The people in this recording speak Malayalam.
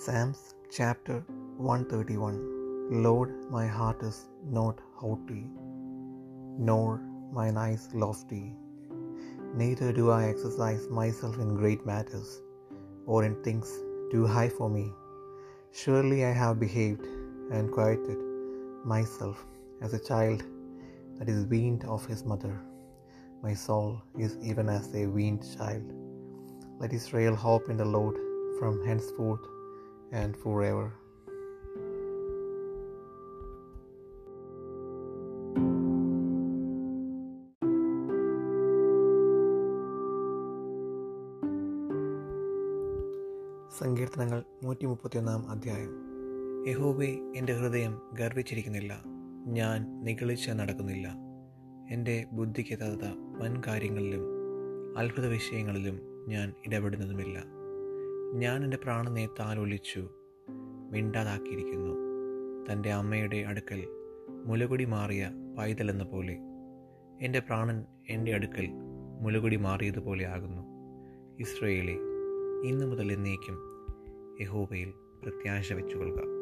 Psalms chapter 131 Lord, my heart is not haughty, nor mine eyes lofty. Neither do I exercise myself in great matters, or in things too high for me. Surely I have behaved and quieted myself as a child that is weaned of his mother. My soul is even as a weaned child. Let Israel hope in the Lord from henceforth and forever. സങ്കീർത്തനങ്ങൾ നൂറ്റി മുപ്പത്തിയൊന്നാം അധ്യായം. യഹോബെ എന്റെ ഹൃദയം ഗർവിച്ചിരിക്കുന്നില്ല. ഞാൻ നിഗളിച്ച് നടക്കുന്നില്ല. എന്റെ ബുദ്ധിക്ക് തത വൻ കാര്യങ്ങളിലും അത്ഭുത വിഷയങ്ങളിലും ഞാൻ ഇടപെടുന്നതുമില്ല. ഞാൻ എന്റെ പ്രാണനെ താലൊലിച്ചു മിണ്ടാതാക്കിയിരിക്കുന്നു. തന്റെ അമ്മയുടെ അടുക്കൽ മുലകുടി മാറിയ പൈതലെന്ന പോലെ എന്റെ പ്രാണൻ എന്റെ അടുക്കൽ മുലകുടി മാറിയതുപോലെ ആകുന്നു. ഇസ്രയേലെ ഇന്നു മുതൽ എന്നേക്കും യഹോബയിൽ പ്രത്യാശ വെച്ചുകൊള്ളുക.